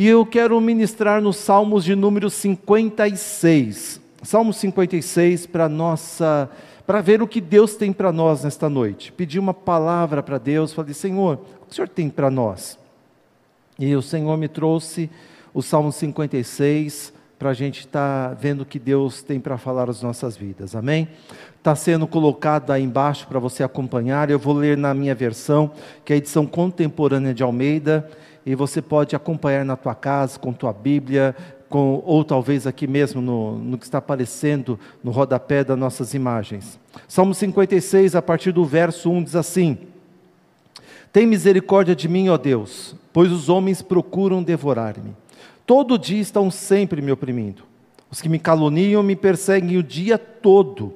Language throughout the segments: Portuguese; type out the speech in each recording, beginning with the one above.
E eu quero ministrar nos Salmos de número 56. Salmo 56 para nossa para ver o que Deus tem para nós nesta noite. Pedi uma palavra para Deus, falei: "Senhor, o que o Senhor tem para nós?" E o Senhor me trouxe o Salmo 56 para a gente estar tá vendo o que Deus tem para falar às nossas vidas, amém? Está sendo colocado aí embaixo para você acompanhar, eu vou ler na minha versão, que é a edição contemporânea de Almeida, e você pode acompanhar na tua casa, com tua Bíblia, com, ou talvez aqui mesmo no, no que está aparecendo no rodapé das nossas imagens. Salmo 56, a partir do verso 1, diz assim: Tem misericórdia de mim, ó Deus, pois os homens procuram devorar-me. Todo dia estão sempre me oprimindo. Os que me caluniam me perseguem o dia todo.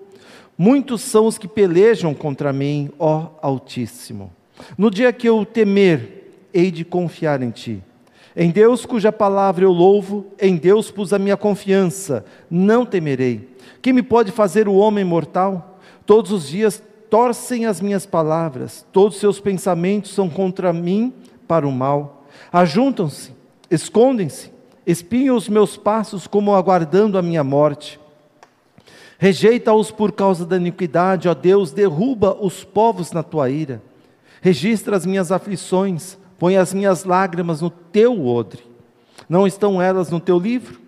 Muitos são os que pelejam contra mim, ó Altíssimo. No dia que eu temer, hei de confiar em Ti. Em Deus, cuja palavra eu louvo, em Deus pus a minha confiança, não temerei. Que me pode fazer o homem mortal? Todos os dias torcem as minhas palavras, todos os seus pensamentos são contra mim para o mal. Ajuntam-se, escondem-se, espiam os meus passos como aguardando a minha morte. Rejeita-os por causa da iniquidade, ó Deus, derruba os povos na tua ira. Registra as minhas aflições, põe as minhas lágrimas no teu odre. Não estão elas no teu livro?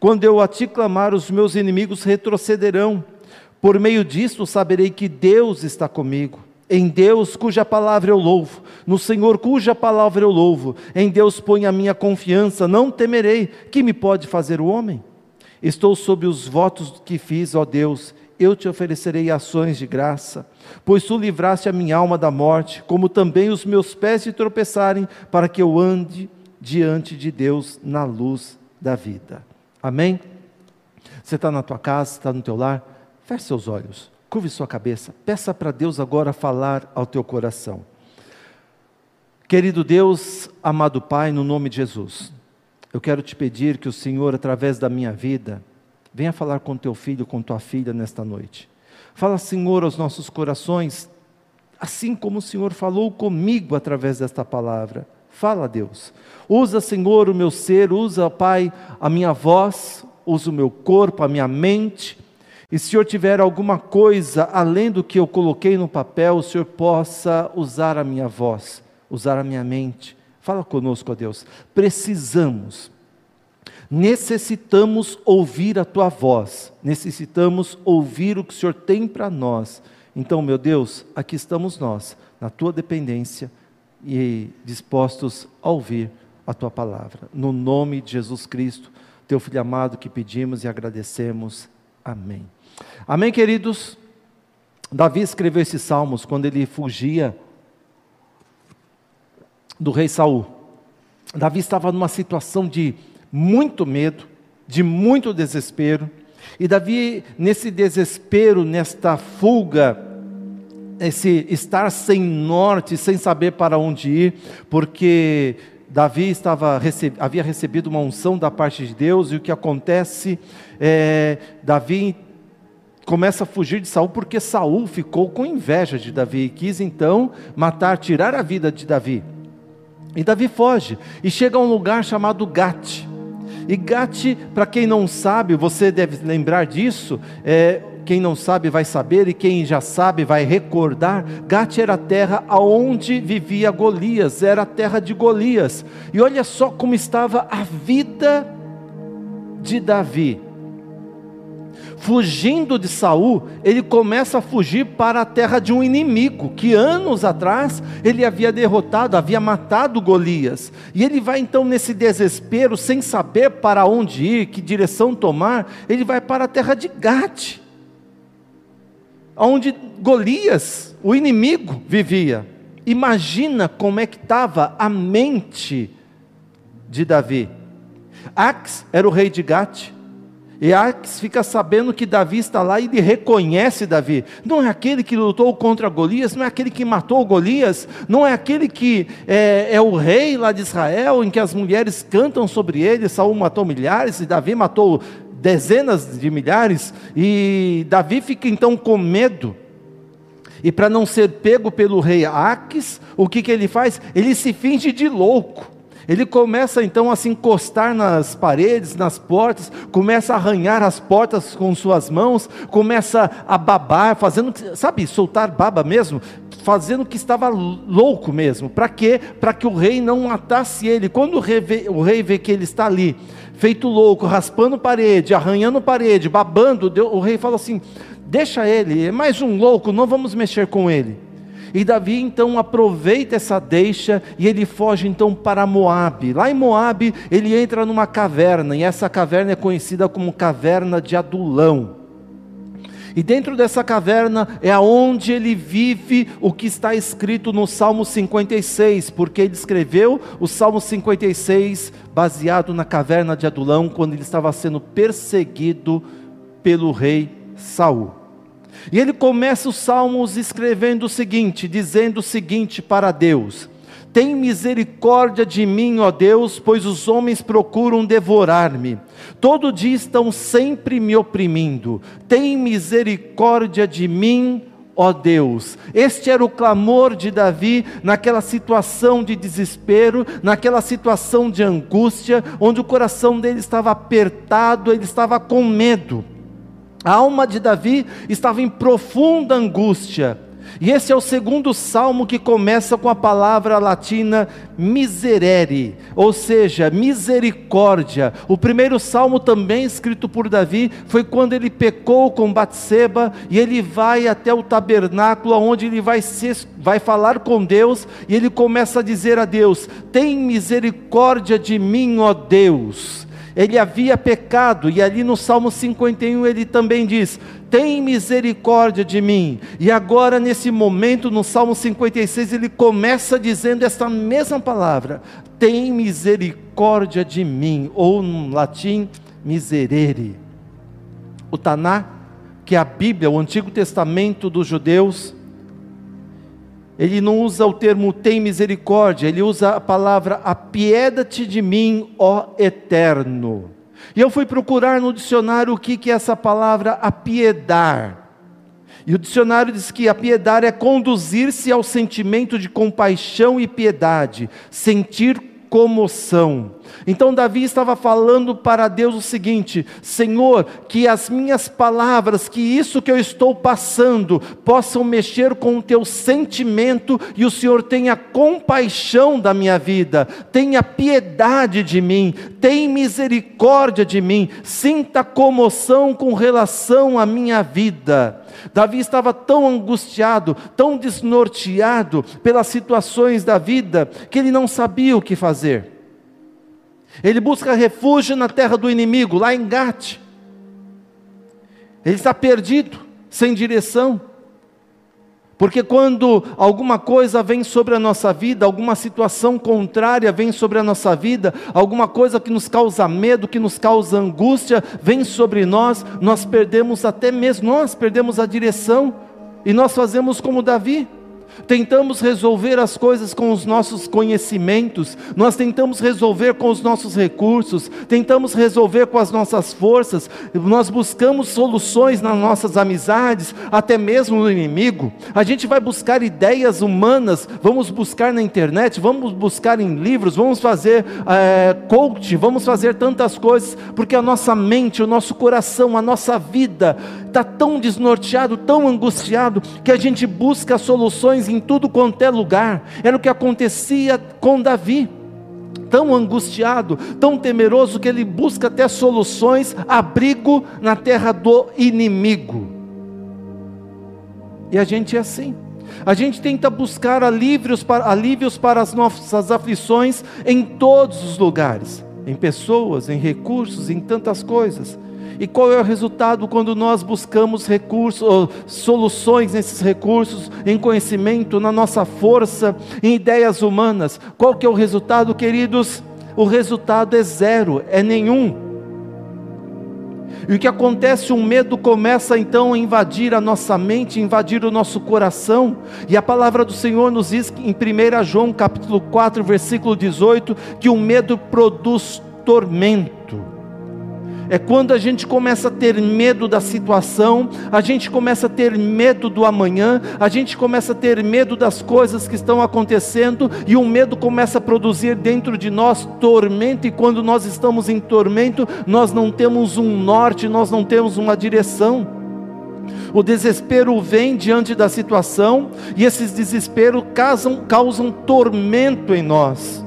Quando eu a ti clamar, os meus inimigos retrocederão. Por meio disto saberei que Deus está comigo. Em Deus, cuja palavra eu louvo, no Senhor, cuja palavra eu louvo, em Deus ponho a minha confiança, não temerei. Que me pode fazer o homem? Estou sob os votos que fiz, ó Deus, eu te oferecerei ações de graça, pois tu livraste a minha alma da morte, como também os meus pés se tropeçarem, para que eu ande diante de Deus na luz da vida. Amém? Você está na tua casa, está no teu lar, feche seus olhos, curve sua cabeça, peça para Deus agora falar ao teu coração. Querido Deus, amado Pai, no nome de Jesus, eu quero te pedir que o Senhor, através da minha vida, Venha falar com teu filho, com tua filha nesta noite. Fala, Senhor, aos nossos corações, assim como o Senhor falou comigo através desta palavra. Fala, Deus. Usa, Senhor, o meu ser, usa, Pai, a minha voz, usa o meu corpo, a minha mente. E se Senhor tiver alguma coisa além do que eu coloquei no papel, o Senhor possa usar a minha voz, usar a minha mente. Fala conosco, ó Deus. Precisamos necessitamos ouvir a tua voz, necessitamos ouvir o que o Senhor tem para nós. Então, meu Deus, aqui estamos nós, na tua dependência e dispostos a ouvir a tua palavra. No nome de Jesus Cristo, teu filho amado, que pedimos e agradecemos. Amém. Amém, queridos. Davi escreveu esses salmos quando ele fugia do rei Saul. Davi estava numa situação de muito medo, de muito desespero. E Davi, nesse desespero, nesta fuga, esse estar sem norte, sem saber para onde ir, porque Davi estava, havia recebido uma unção da parte de Deus, e o que acontece é, Davi começa a fugir de Saul porque Saul ficou com inveja de Davi e quis então matar, tirar a vida de Davi. E Davi foge e chega a um lugar chamado Gate. E Gate, para quem não sabe, você deve lembrar disso, é, quem não sabe vai saber, e quem já sabe vai recordar. Gate era a terra aonde vivia Golias, era a terra de Golias. E olha só como estava a vida de Davi fugindo de Saul, ele começa a fugir para a terra de um inimigo que anos atrás ele havia derrotado, havia matado Golias. E ele vai então nesse desespero, sem saber para onde ir, que direção tomar, ele vai para a terra de Gate, onde Golias, o inimigo, vivia. Imagina como é que estava a mente de Davi. Ax era o rei de Gate. E Ax fica sabendo que Davi está lá e ele reconhece Davi. Não é aquele que lutou contra Golias, não é aquele que matou Golias, não é aquele que é, é, o rei lá de Israel, em que as mulheres cantam sobre ele. Saul matou milhares e Davi matou dezenas de milhares. E Davi fica então com medo. E para não ser pego pelo rei Aques, o que, que ele faz? Ele se finge de louco. Ele começa então a se encostar nas paredes, nas portas, começa a arranhar as portas com suas mãos, começa a babar, fazendo, sabe, soltar baba mesmo, fazendo que estava louco mesmo. Para quê? Para que o rei não matasse ele. Quando o rei, vê, o rei vê que ele está ali, feito louco, raspando parede, arranhando parede, babando, o rei fala assim: deixa ele, é mais um louco, não vamos mexer com ele. E Davi então aproveita essa deixa e ele foge então para Moabe. Lá em Moabe, ele entra numa caverna, e essa caverna é conhecida como caverna de Adulão. E dentro dessa caverna é aonde ele vive o que está escrito no Salmo 56, porque ele escreveu o Salmo 56 baseado na caverna de Adulão, quando ele estava sendo perseguido pelo rei Saul. E ele começa os salmos escrevendo o seguinte, dizendo o seguinte para Deus: Tem misericórdia de mim, ó Deus, pois os homens procuram devorar-me. Todo dia estão sempre me oprimindo. Tem misericórdia de mim, ó Deus. Este era o clamor de Davi naquela situação de desespero, naquela situação de angústia, onde o coração dele estava apertado, ele estava com medo. A alma de Davi estava em profunda angústia. E esse é o segundo salmo que começa com a palavra latina miserere, ou seja, misericórdia. O primeiro salmo também escrito por Davi foi quando ele pecou com Batseba e ele vai até o tabernáculo onde ele vai, vai falar com Deus e ele começa a dizer a Deus: "Tem misericórdia de mim, ó Deus" ele havia pecado, e ali no Salmo 51 ele também diz: Tem misericórdia de mim. E agora, nesse momento, no Salmo 56, ele começa dizendo essa mesma palavra: Tem misericórdia de mim, ou no latim, miserere. O Taná, que é a Bíblia, o Antigo Testamento dos judeus, ele não usa o termo tem misericórdia, ele usa a palavra apieda-te de mim, ó eterno. E eu fui procurar no dicionário o que, que é essa palavra apiedar. E o dicionário diz que apiedar é conduzir-se ao sentimento de compaixão e piedade, sentir comoção. Então Davi estava falando para Deus o seguinte: Senhor, que as minhas palavras, que isso que eu estou passando, possam mexer com o teu sentimento e o Senhor tenha compaixão da minha vida, tenha piedade de mim, tenha misericórdia de mim, sinta comoção com relação à minha vida. Davi estava tão angustiado, tão desnorteado pelas situações da vida, que ele não sabia o que fazer. Ele busca refúgio na terra do inimigo, lá em Gate. Ele está perdido, sem direção. Porque quando alguma coisa vem sobre a nossa vida, alguma situação contrária vem sobre a nossa vida, alguma coisa que nos causa medo, que nos causa angústia, vem sobre nós, nós perdemos até mesmo, nós perdemos a direção e nós fazemos como Davi. Tentamos resolver as coisas com os nossos conhecimentos, nós tentamos resolver com os nossos recursos, tentamos resolver com as nossas forças, nós buscamos soluções nas nossas amizades, até mesmo no inimigo. A gente vai buscar ideias humanas, vamos buscar na internet, vamos buscar em livros, vamos fazer é, coach, vamos fazer tantas coisas, porque a nossa mente, o nosso coração, a nossa vida está tão desnorteado, tão angustiado, que a gente busca soluções em tudo quanto é lugar. Era o que acontecia com Davi. Tão angustiado, tão temeroso, que ele busca até soluções, abrigo na terra do inimigo. E a gente é assim. A gente tenta buscar alívios para, alívios para as nossas aflições em todos os lugares, em pessoas, em recursos, em tantas coisas. E qual é o resultado quando nós buscamos recursos, soluções nesses recursos, em conhecimento, na nossa força, em ideias humanas? Qual que é o resultado, queridos? O resultado é zero, é nenhum. E o que acontece? O medo começa então a invadir a nossa mente, invadir o nosso coração. E a palavra do Senhor nos diz em 1 João capítulo 4, versículo 18, que o medo produz tormento. É quando a gente começa a ter medo da situação, a gente começa a ter medo do amanhã, a gente começa a ter medo das coisas que estão acontecendo e o medo começa a produzir dentro de nós tormento, e quando nós estamos em tormento, nós não temos um norte, nós não temos uma direção. O desespero vem diante da situação e esses desesperos causam, causam tormento em nós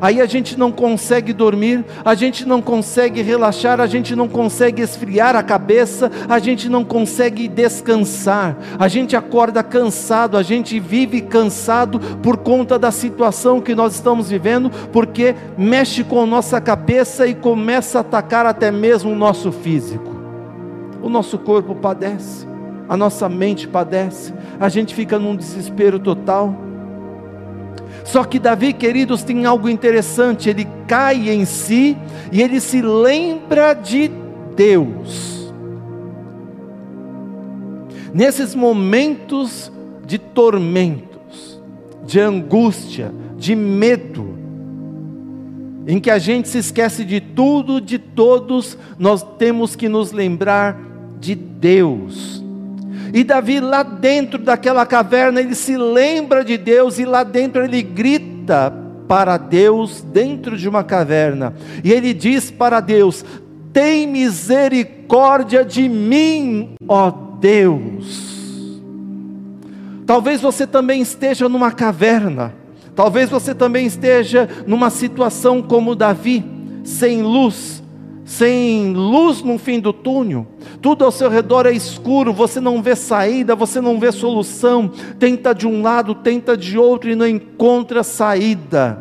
aí a gente não consegue dormir, a gente não consegue relaxar, a gente não consegue esfriar a cabeça, a gente não consegue descansar, a gente acorda cansado, a gente vive cansado por conta da situação que nós estamos vivendo, porque mexe com a nossa cabeça e começa a atacar até mesmo o nosso físico. O nosso corpo padece, a nossa mente padece, a gente fica num desespero total. Só que Davi, queridos, tem algo interessante, ele cai em si e ele se lembra de Deus. Nesses momentos de tormentos, de angústia, de medo, em que a gente se esquece de tudo, de todos, nós temos que nos lembrar de Deus. E Davi, lá dentro daquela caverna, ele se lembra de Deus e lá dentro ele grita para Deus, dentro de uma caverna. E ele diz para Deus: Tem misericórdia de mim, ó Deus. Talvez você também esteja numa caverna. Talvez você também esteja numa situação como Davi, sem luz, sem luz no fim do túnel, tudo ao seu redor é escuro, você não vê saída, você não vê solução, tenta de um lado, tenta de outro e não encontra saída.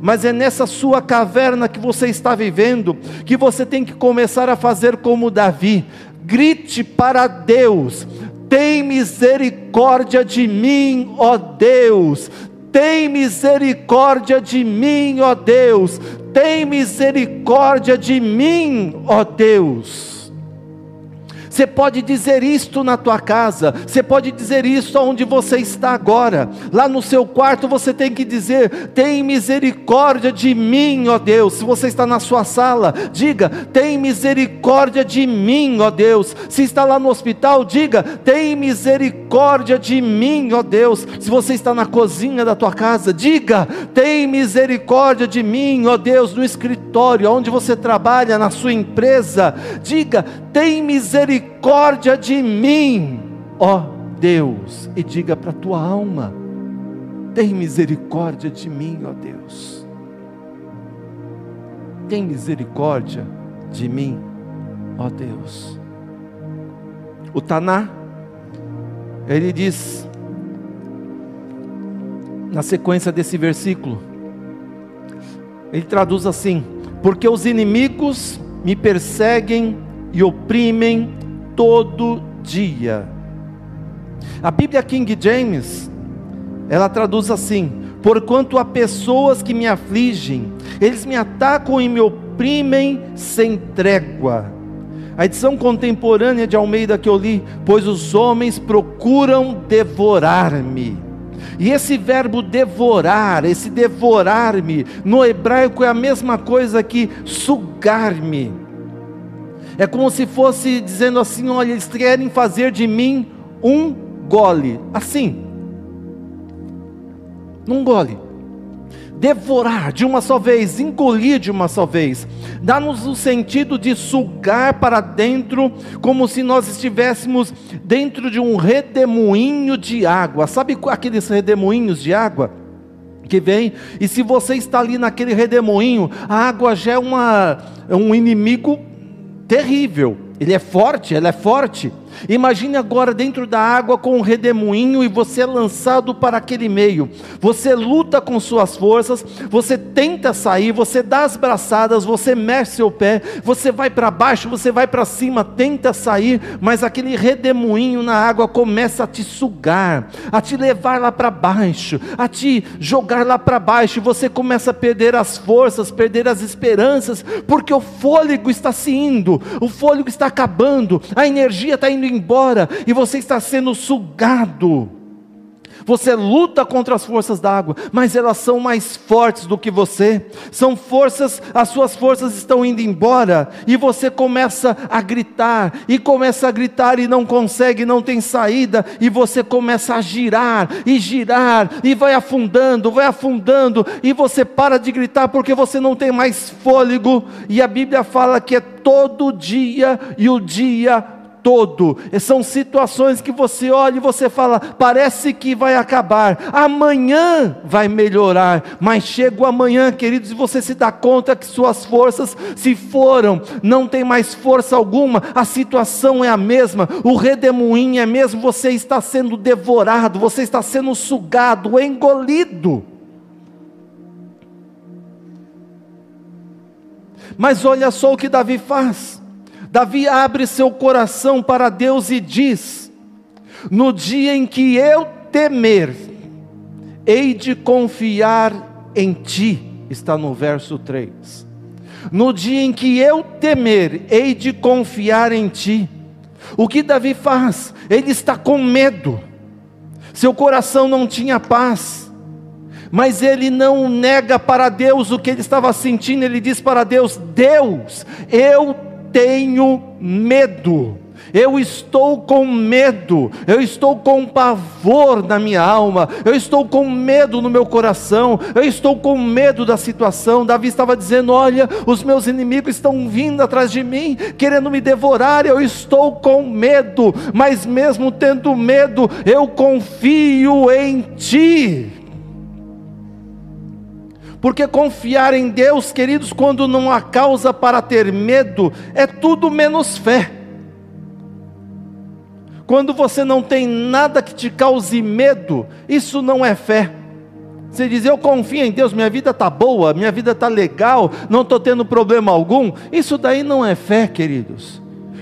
Mas é nessa sua caverna que você está vivendo que você tem que começar a fazer como Davi. Grite para Deus: tem misericórdia de mim, ó Deus. Tem misericórdia de mim, ó Deus. Tem misericórdia de mim, ó Deus. Você pode dizer isto na tua casa, você pode dizer isso onde você está agora. Lá no seu quarto você tem que dizer: "Tem misericórdia de mim, ó Deus". Se você está na sua sala, diga: "Tem misericórdia de mim, ó Deus". Se está lá no hospital, diga: "Tem misericórdia de mim, ó Deus". Se você está na cozinha da tua casa, diga: "Tem misericórdia de mim, ó Deus", no escritório onde você trabalha, na sua empresa, diga: "Tem misericórdia misericórdia de mim, ó Deus, e diga para a tua alma: tem misericórdia de mim, ó Deus. Tem misericórdia de mim, ó Deus. O Taná, ele diz, na sequência desse versículo, ele traduz assim: Porque os inimigos me perseguem e oprimem todo dia. A Bíblia King James, ela traduz assim: Porquanto há pessoas que me afligem, eles me atacam e me oprimem sem trégua. A edição contemporânea de Almeida que eu li, pois os homens procuram devorar-me. E esse verbo devorar, esse devorar-me, no hebraico é a mesma coisa que sugar-me. É como se fosse dizendo assim: olha, eles querem fazer de mim um gole. Assim. Num gole. Devorar de uma só vez, engolir de uma só vez. Dá-nos o sentido de sugar para dentro, como se nós estivéssemos dentro de um redemoinho de água. Sabe aqueles redemoinhos de água? que vem, e se você está ali naquele redemoinho, a água já é uma, é um inimigo terrível. Ele é forte, ela é forte. Imagine agora dentro da água com um redemoinho e você é lançado para aquele meio. Você luta com suas forças, você tenta sair, você dá as braçadas, você mexe seu pé, você vai para baixo, você vai para cima, tenta sair, mas aquele redemoinho na água começa a te sugar, a te levar lá para baixo, a te jogar lá para baixo, e você começa a perder as forças, perder as esperanças, porque o fôlego está se indo, o fôlego está acabando, a energia está indo embora e você está sendo sugado. você luta contra as forças da água, mas elas são mais fortes do que você. São forças, as suas forças estão indo embora e você começa a gritar e começa a gritar e não consegue, não tem saída e você começa a girar e girar e vai afundando, vai afundando e você para de gritar porque você não tem mais fôlego e a Bíblia fala que é todo dia e o dia todo. São situações que você olha e você fala, parece que vai acabar, amanhã vai melhorar, mas chega o amanhã, queridos, e você se dá conta que suas forças se foram, não tem mais força alguma, a situação é a mesma, o redemoinho é mesmo, você está sendo devorado, você está sendo sugado, engolido. Mas olha só o que Davi faz. Davi abre seu coração para Deus e diz: No dia em que eu temer, hei de confiar em ti, está no verso 3. No dia em que eu temer, hei de confiar em ti. O que Davi faz? Ele está com medo, seu coração não tinha paz, mas ele não nega para Deus o que ele estava sentindo, ele diz para Deus: Deus, eu tenho medo. Eu estou com medo, eu estou com pavor na minha alma, eu estou com medo no meu coração, eu estou com medo da situação. Davi estava dizendo: Olha, os meus inimigos estão vindo atrás de mim, querendo me devorar, eu estou com medo, mas mesmo tendo medo, eu confio em Ti. Porque confiar em Deus, queridos, quando não há causa para ter medo, é tudo menos fé. Quando você não tem nada que te cause medo, isso não é fé. Você diz, eu confio em Deus, minha vida está boa, minha vida está legal, não estou tendo problema algum. Isso daí não é fé, queridos.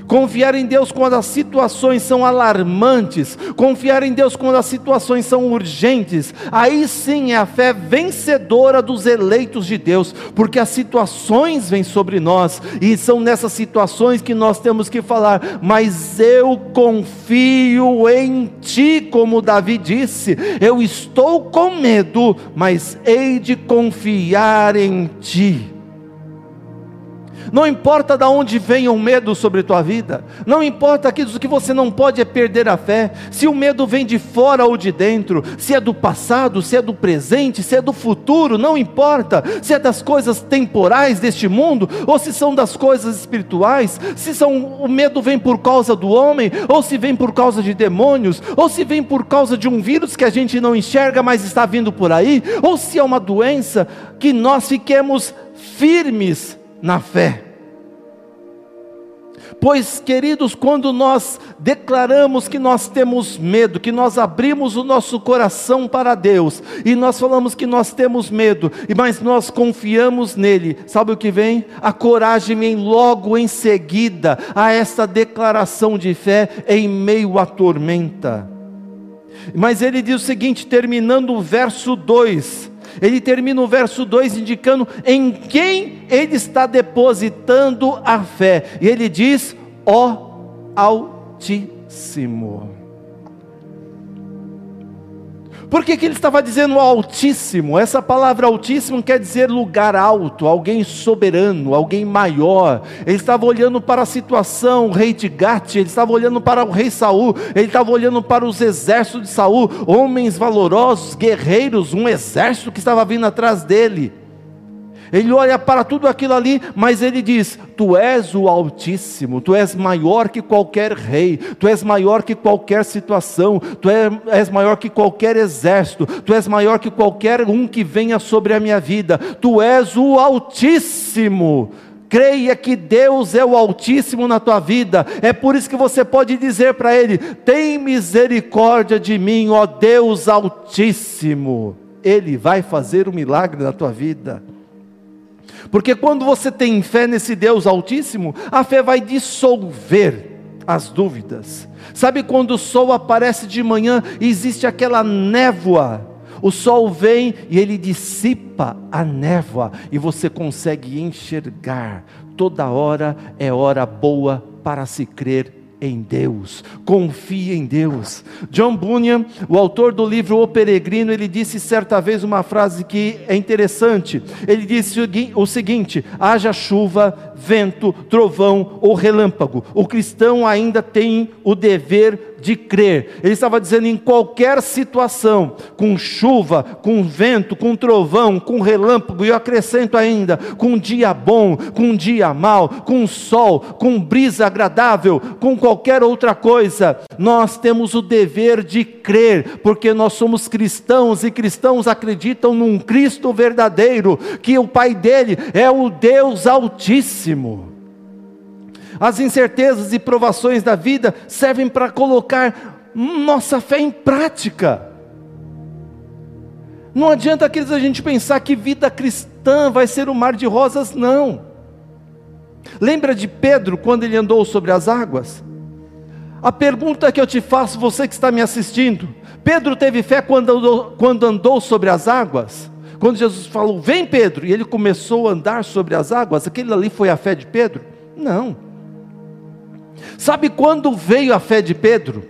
Confiar em Deus quando as situações são alarmantes, confiar em Deus quando as situações são urgentes, aí sim é a fé vencedora dos eleitos de Deus, porque as situações vêm sobre nós e são nessas situações que nós temos que falar, mas eu confio em Ti, como Davi disse, eu estou com medo, mas hei de confiar em Ti. Não importa de onde venha o medo sobre tua vida, não importa aquilo que você não pode é perder a fé. Se o medo vem de fora ou de dentro, se é do passado, se é do presente, se é do futuro, não importa. Se é das coisas temporais deste mundo ou se são das coisas espirituais, se são o medo vem por causa do homem ou se vem por causa de demônios, ou se vem por causa de um vírus que a gente não enxerga, mas está vindo por aí, ou se é uma doença que nós fiquemos firmes na fé. Pois, queridos, quando nós declaramos que nós temos medo, que nós abrimos o nosso coração para Deus, e nós falamos que nós temos medo, mas nós confiamos nele, sabe o que vem? A coragem vem logo em seguida a essa declaração de fé em meio à tormenta. Mas ele diz o seguinte, terminando o verso 2: ele termina o verso 2 indicando em quem ele está depositando a fé. E ele diz: Ó Altíssimo. Por que, que ele estava dizendo Altíssimo? Essa palavra Altíssimo quer dizer lugar alto, alguém soberano, alguém maior. Ele estava olhando para a situação, o rei de Gate, ele estava olhando para o rei Saul, ele estava olhando para os exércitos de Saul, homens valorosos, guerreiros, um exército que estava vindo atrás dele. Ele olha para tudo aquilo ali, mas ele diz: Tu és o Altíssimo, tu és maior que qualquer rei, tu és maior que qualquer situação, tu é, és maior que qualquer exército, tu és maior que qualquer um que venha sobre a minha vida, tu és o Altíssimo. Creia que Deus é o Altíssimo na tua vida, é por isso que você pode dizer para Ele: Tem misericórdia de mim, ó Deus Altíssimo. Ele vai fazer um milagre na tua vida. Porque quando você tem fé nesse Deus Altíssimo, a fé vai dissolver as dúvidas. Sabe quando o sol aparece de manhã e existe aquela névoa? O sol vem e ele dissipa a névoa e você consegue enxergar. Toda hora é hora boa para se crer em Deus, confie em Deus. John Bunyan, o autor do livro O Peregrino, ele disse certa vez uma frase que é interessante. Ele disse o seguinte: haja chuva, vento, trovão ou relâmpago, o cristão ainda tem o dever de crer. Ele estava dizendo em qualquer situação, com chuva, com vento, com trovão, com relâmpago, e eu acrescento ainda, com dia bom, com dia mau, com sol, com brisa agradável, com qualquer outra coisa, nós temos o dever de crer, porque nós somos cristãos e cristãos acreditam num Cristo verdadeiro, que o Pai dele é o Deus Altíssimo. As incertezas e provações da vida servem para colocar nossa fé em prática. Não adianta aqueles a gente pensar que vida cristã vai ser um mar de rosas, não. Lembra de Pedro quando ele andou sobre as águas? A pergunta que eu te faço, você que está me assistindo: Pedro teve fé quando andou, quando andou sobre as águas? Quando Jesus falou, vem Pedro, e ele começou a andar sobre as águas, aquele ali foi a fé de Pedro? Não. Sabe quando veio a fé de Pedro?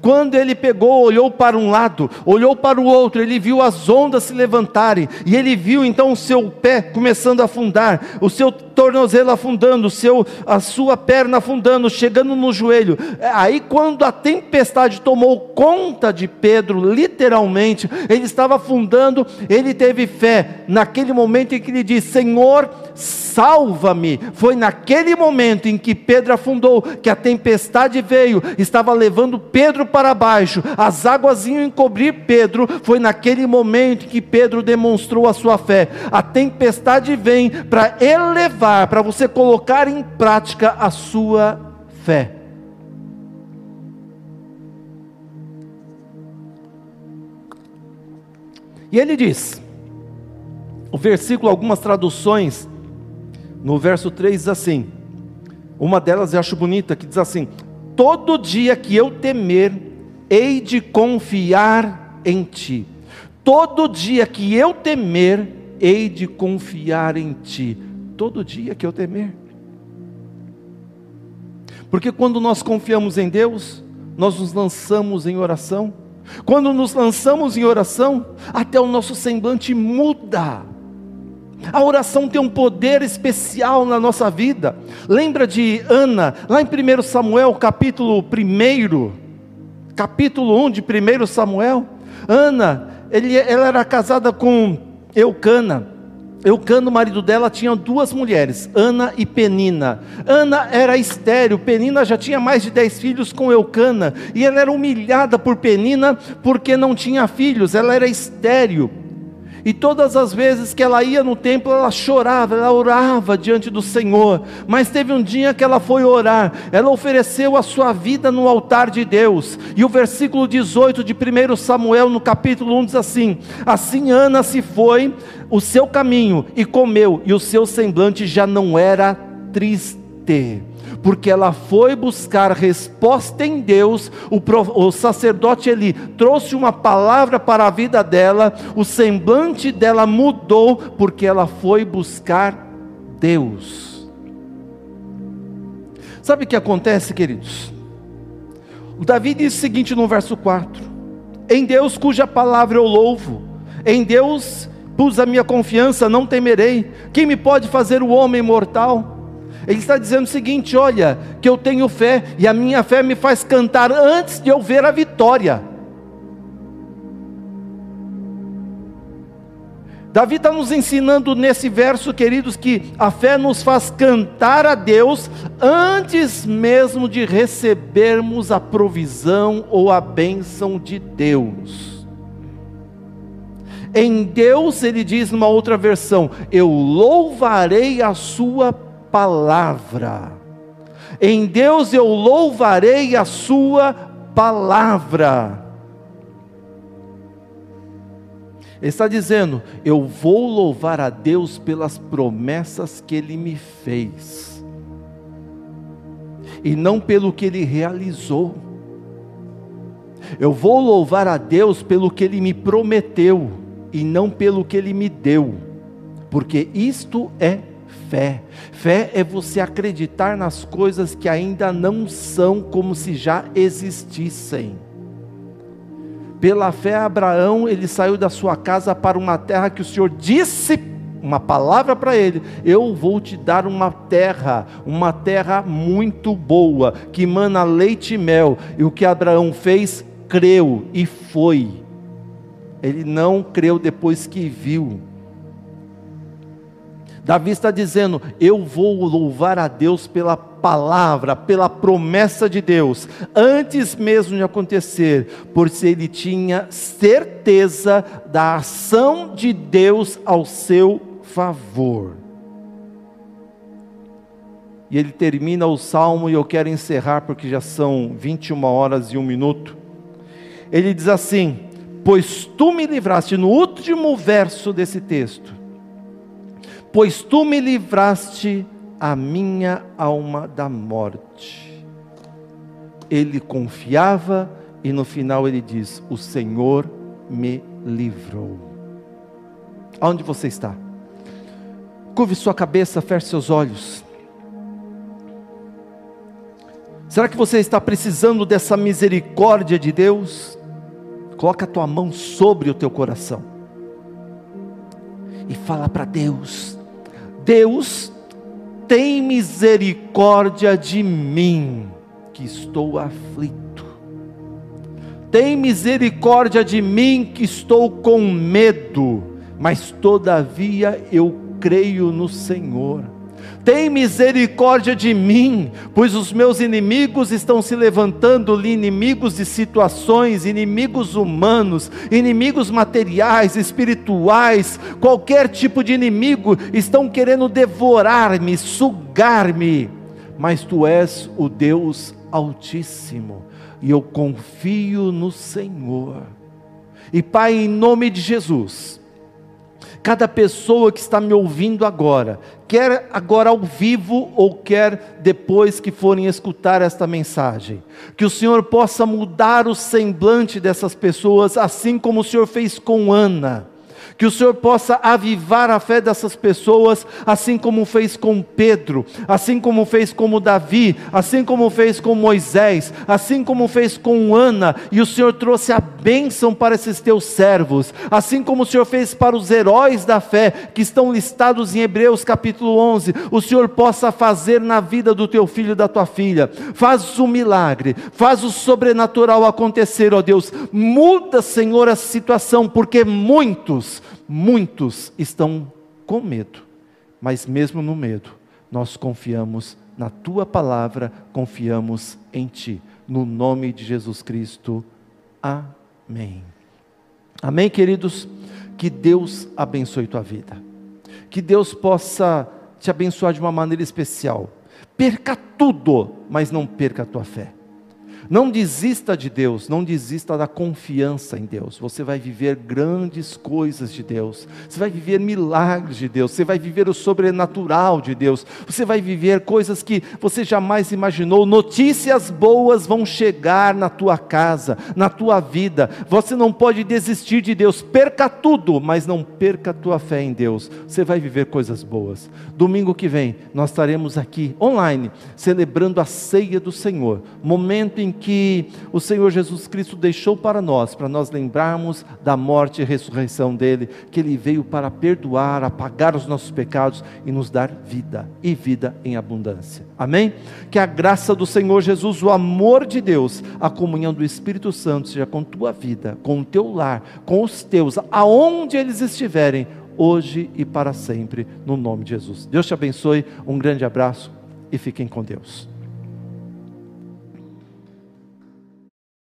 Quando ele pegou, olhou para um lado, olhou para o outro, ele viu as ondas se levantarem, e ele viu então o seu pé começando a afundar, o seu tornozelo afundando, seu, a sua perna afundando, chegando no joelho. É, aí, quando a tempestade tomou conta de Pedro, literalmente, ele estava afundando, ele teve fé, naquele momento em que ele disse: Senhor, salva-me. Foi naquele momento em que Pedro afundou, que a tempestade veio, estava levando Pedro para baixo, as águas iam encobrir Pedro. Foi naquele momento que Pedro demonstrou a sua fé. A tempestade vem para elevar, para você colocar em prática a sua fé. E ele diz, o versículo, algumas traduções no verso 3 diz assim: uma delas eu acho bonita, que diz assim: Todo dia que eu temer, hei de confiar em ti. Todo dia que eu temer, hei de confiar em ti. Todo dia que eu temer. Porque quando nós confiamos em Deus, nós nos lançamos em oração. Quando nos lançamos em oração, até o nosso semblante muda. A oração tem um poder especial na nossa vida. Lembra de Ana, lá em 1 Samuel, capítulo 1, capítulo 1 de 1 Samuel? Ana, ele, ela era casada com Eucana. Eucana, o marido dela, tinha duas mulheres, Ana e Penina. Ana era estéreo, Penina já tinha mais de dez filhos com Eucana, e ela era humilhada por Penina porque não tinha filhos, ela era estéreo. E todas as vezes que ela ia no templo, ela chorava, ela orava diante do Senhor. Mas teve um dia que ela foi orar, ela ofereceu a sua vida no altar de Deus. E o versículo 18 de 1 Samuel, no capítulo 1, diz assim: Assim Ana se foi o seu caminho e comeu, e o seu semblante já não era triste porque ela foi buscar resposta em Deus. O, o sacerdote Eli trouxe uma palavra para a vida dela, o semblante dela mudou, porque ela foi buscar Deus. Sabe o que acontece, queridos? O Davi diz o seguinte no verso 4: Em Deus cuja palavra eu louvo, em Deus pus a minha confiança, não temerei. Quem me pode fazer o homem mortal? Ele está dizendo o seguinte: olha, que eu tenho fé e a minha fé me faz cantar antes de eu ver a vitória. Davi está nos ensinando nesse verso, queridos, que a fé nos faz cantar a Deus antes mesmo de recebermos a provisão ou a bênção de Deus. Em Deus, ele diz numa outra versão: Eu louvarei a Sua palavra. Em Deus eu louvarei a Sua palavra. Ele está dizendo: Eu vou louvar a Deus pelas promessas que Ele me fez, e não pelo que Ele realizou. Eu vou louvar a Deus pelo que Ele me prometeu, e não pelo que Ele me deu, porque isto é fé. Fé é você acreditar nas coisas que ainda não são como se já existissem. Pela fé, Abraão, ele saiu da sua casa para uma terra que o Senhor disse uma palavra para ele: Eu vou te dar uma terra, uma terra muito boa, que mana leite e mel. E o que Abraão fez, creu e foi. Ele não creu depois que viu. Davi está dizendo: Eu vou louvar a Deus pela palavra, pela promessa de Deus, antes mesmo de acontecer, porque ele tinha certeza da ação de Deus ao seu favor. E ele termina o salmo, e eu quero encerrar porque já são 21 horas e um minuto. Ele diz assim: Pois tu me livraste, no último verso desse texto, pois tu me livraste a minha alma da morte. Ele confiava e no final ele diz: O Senhor me livrou. Aonde você está? Curve sua cabeça, feche seus olhos. Será que você está precisando dessa misericórdia de Deus? Coloca a tua mão sobre o teu coração e fala para Deus: Deus, tem misericórdia de mim, que estou aflito. Tem misericórdia de mim, que estou com medo, mas todavia eu creio no Senhor. Tem misericórdia de mim, pois os meus inimigos estão se levantando, inimigos de situações, inimigos humanos, inimigos materiais, espirituais, qualquer tipo de inimigo, estão querendo devorar-me, sugar-me. Mas tu és o Deus Altíssimo, e eu confio no Senhor. E Pai, em nome de Jesus, Cada pessoa que está me ouvindo agora, quer agora ao vivo ou quer depois que forem escutar esta mensagem, que o Senhor possa mudar o semblante dessas pessoas, assim como o Senhor fez com Ana que o Senhor possa avivar a fé dessas pessoas, assim como fez com Pedro, assim como fez com Davi, assim como fez com Moisés, assim como fez com Ana, e o Senhor trouxe a bênção para esses teus servos, assim como o Senhor fez para os heróis da fé, que estão listados em Hebreus capítulo 11, o Senhor possa fazer na vida do teu filho e da tua filha, faz o milagre, faz o sobrenatural acontecer, ó Deus, muda, Senhor, a situação, porque muitos, Muitos estão com medo, mas mesmo no medo, nós confiamos na tua palavra, confiamos em ti. No nome de Jesus Cristo. Amém. Amém, queridos? Que Deus abençoe tua vida. Que Deus possa te abençoar de uma maneira especial. Perca tudo, mas não perca a tua fé. Não desista de Deus, não desista da confiança em Deus. Você vai viver grandes coisas de Deus, você vai viver milagres de Deus, você vai viver o sobrenatural de Deus, você vai viver coisas que você jamais imaginou. Notícias boas vão chegar na tua casa, na tua vida. Você não pode desistir de Deus, perca tudo, mas não perca a tua fé em Deus. Você vai viver coisas boas. Domingo que vem, nós estaremos aqui online, celebrando a ceia do Senhor, momento em que o Senhor Jesus Cristo deixou para nós, para nós lembrarmos da morte e ressurreição dele, que ele veio para perdoar, apagar os nossos pecados e nos dar vida e vida em abundância. Amém? Que a graça do Senhor Jesus, o amor de Deus, a comunhão do Espírito Santo seja com tua vida, com o teu lar, com os teus, aonde eles estiverem, hoje e para sempre, no nome de Jesus. Deus te abençoe, um grande abraço e fiquem com Deus.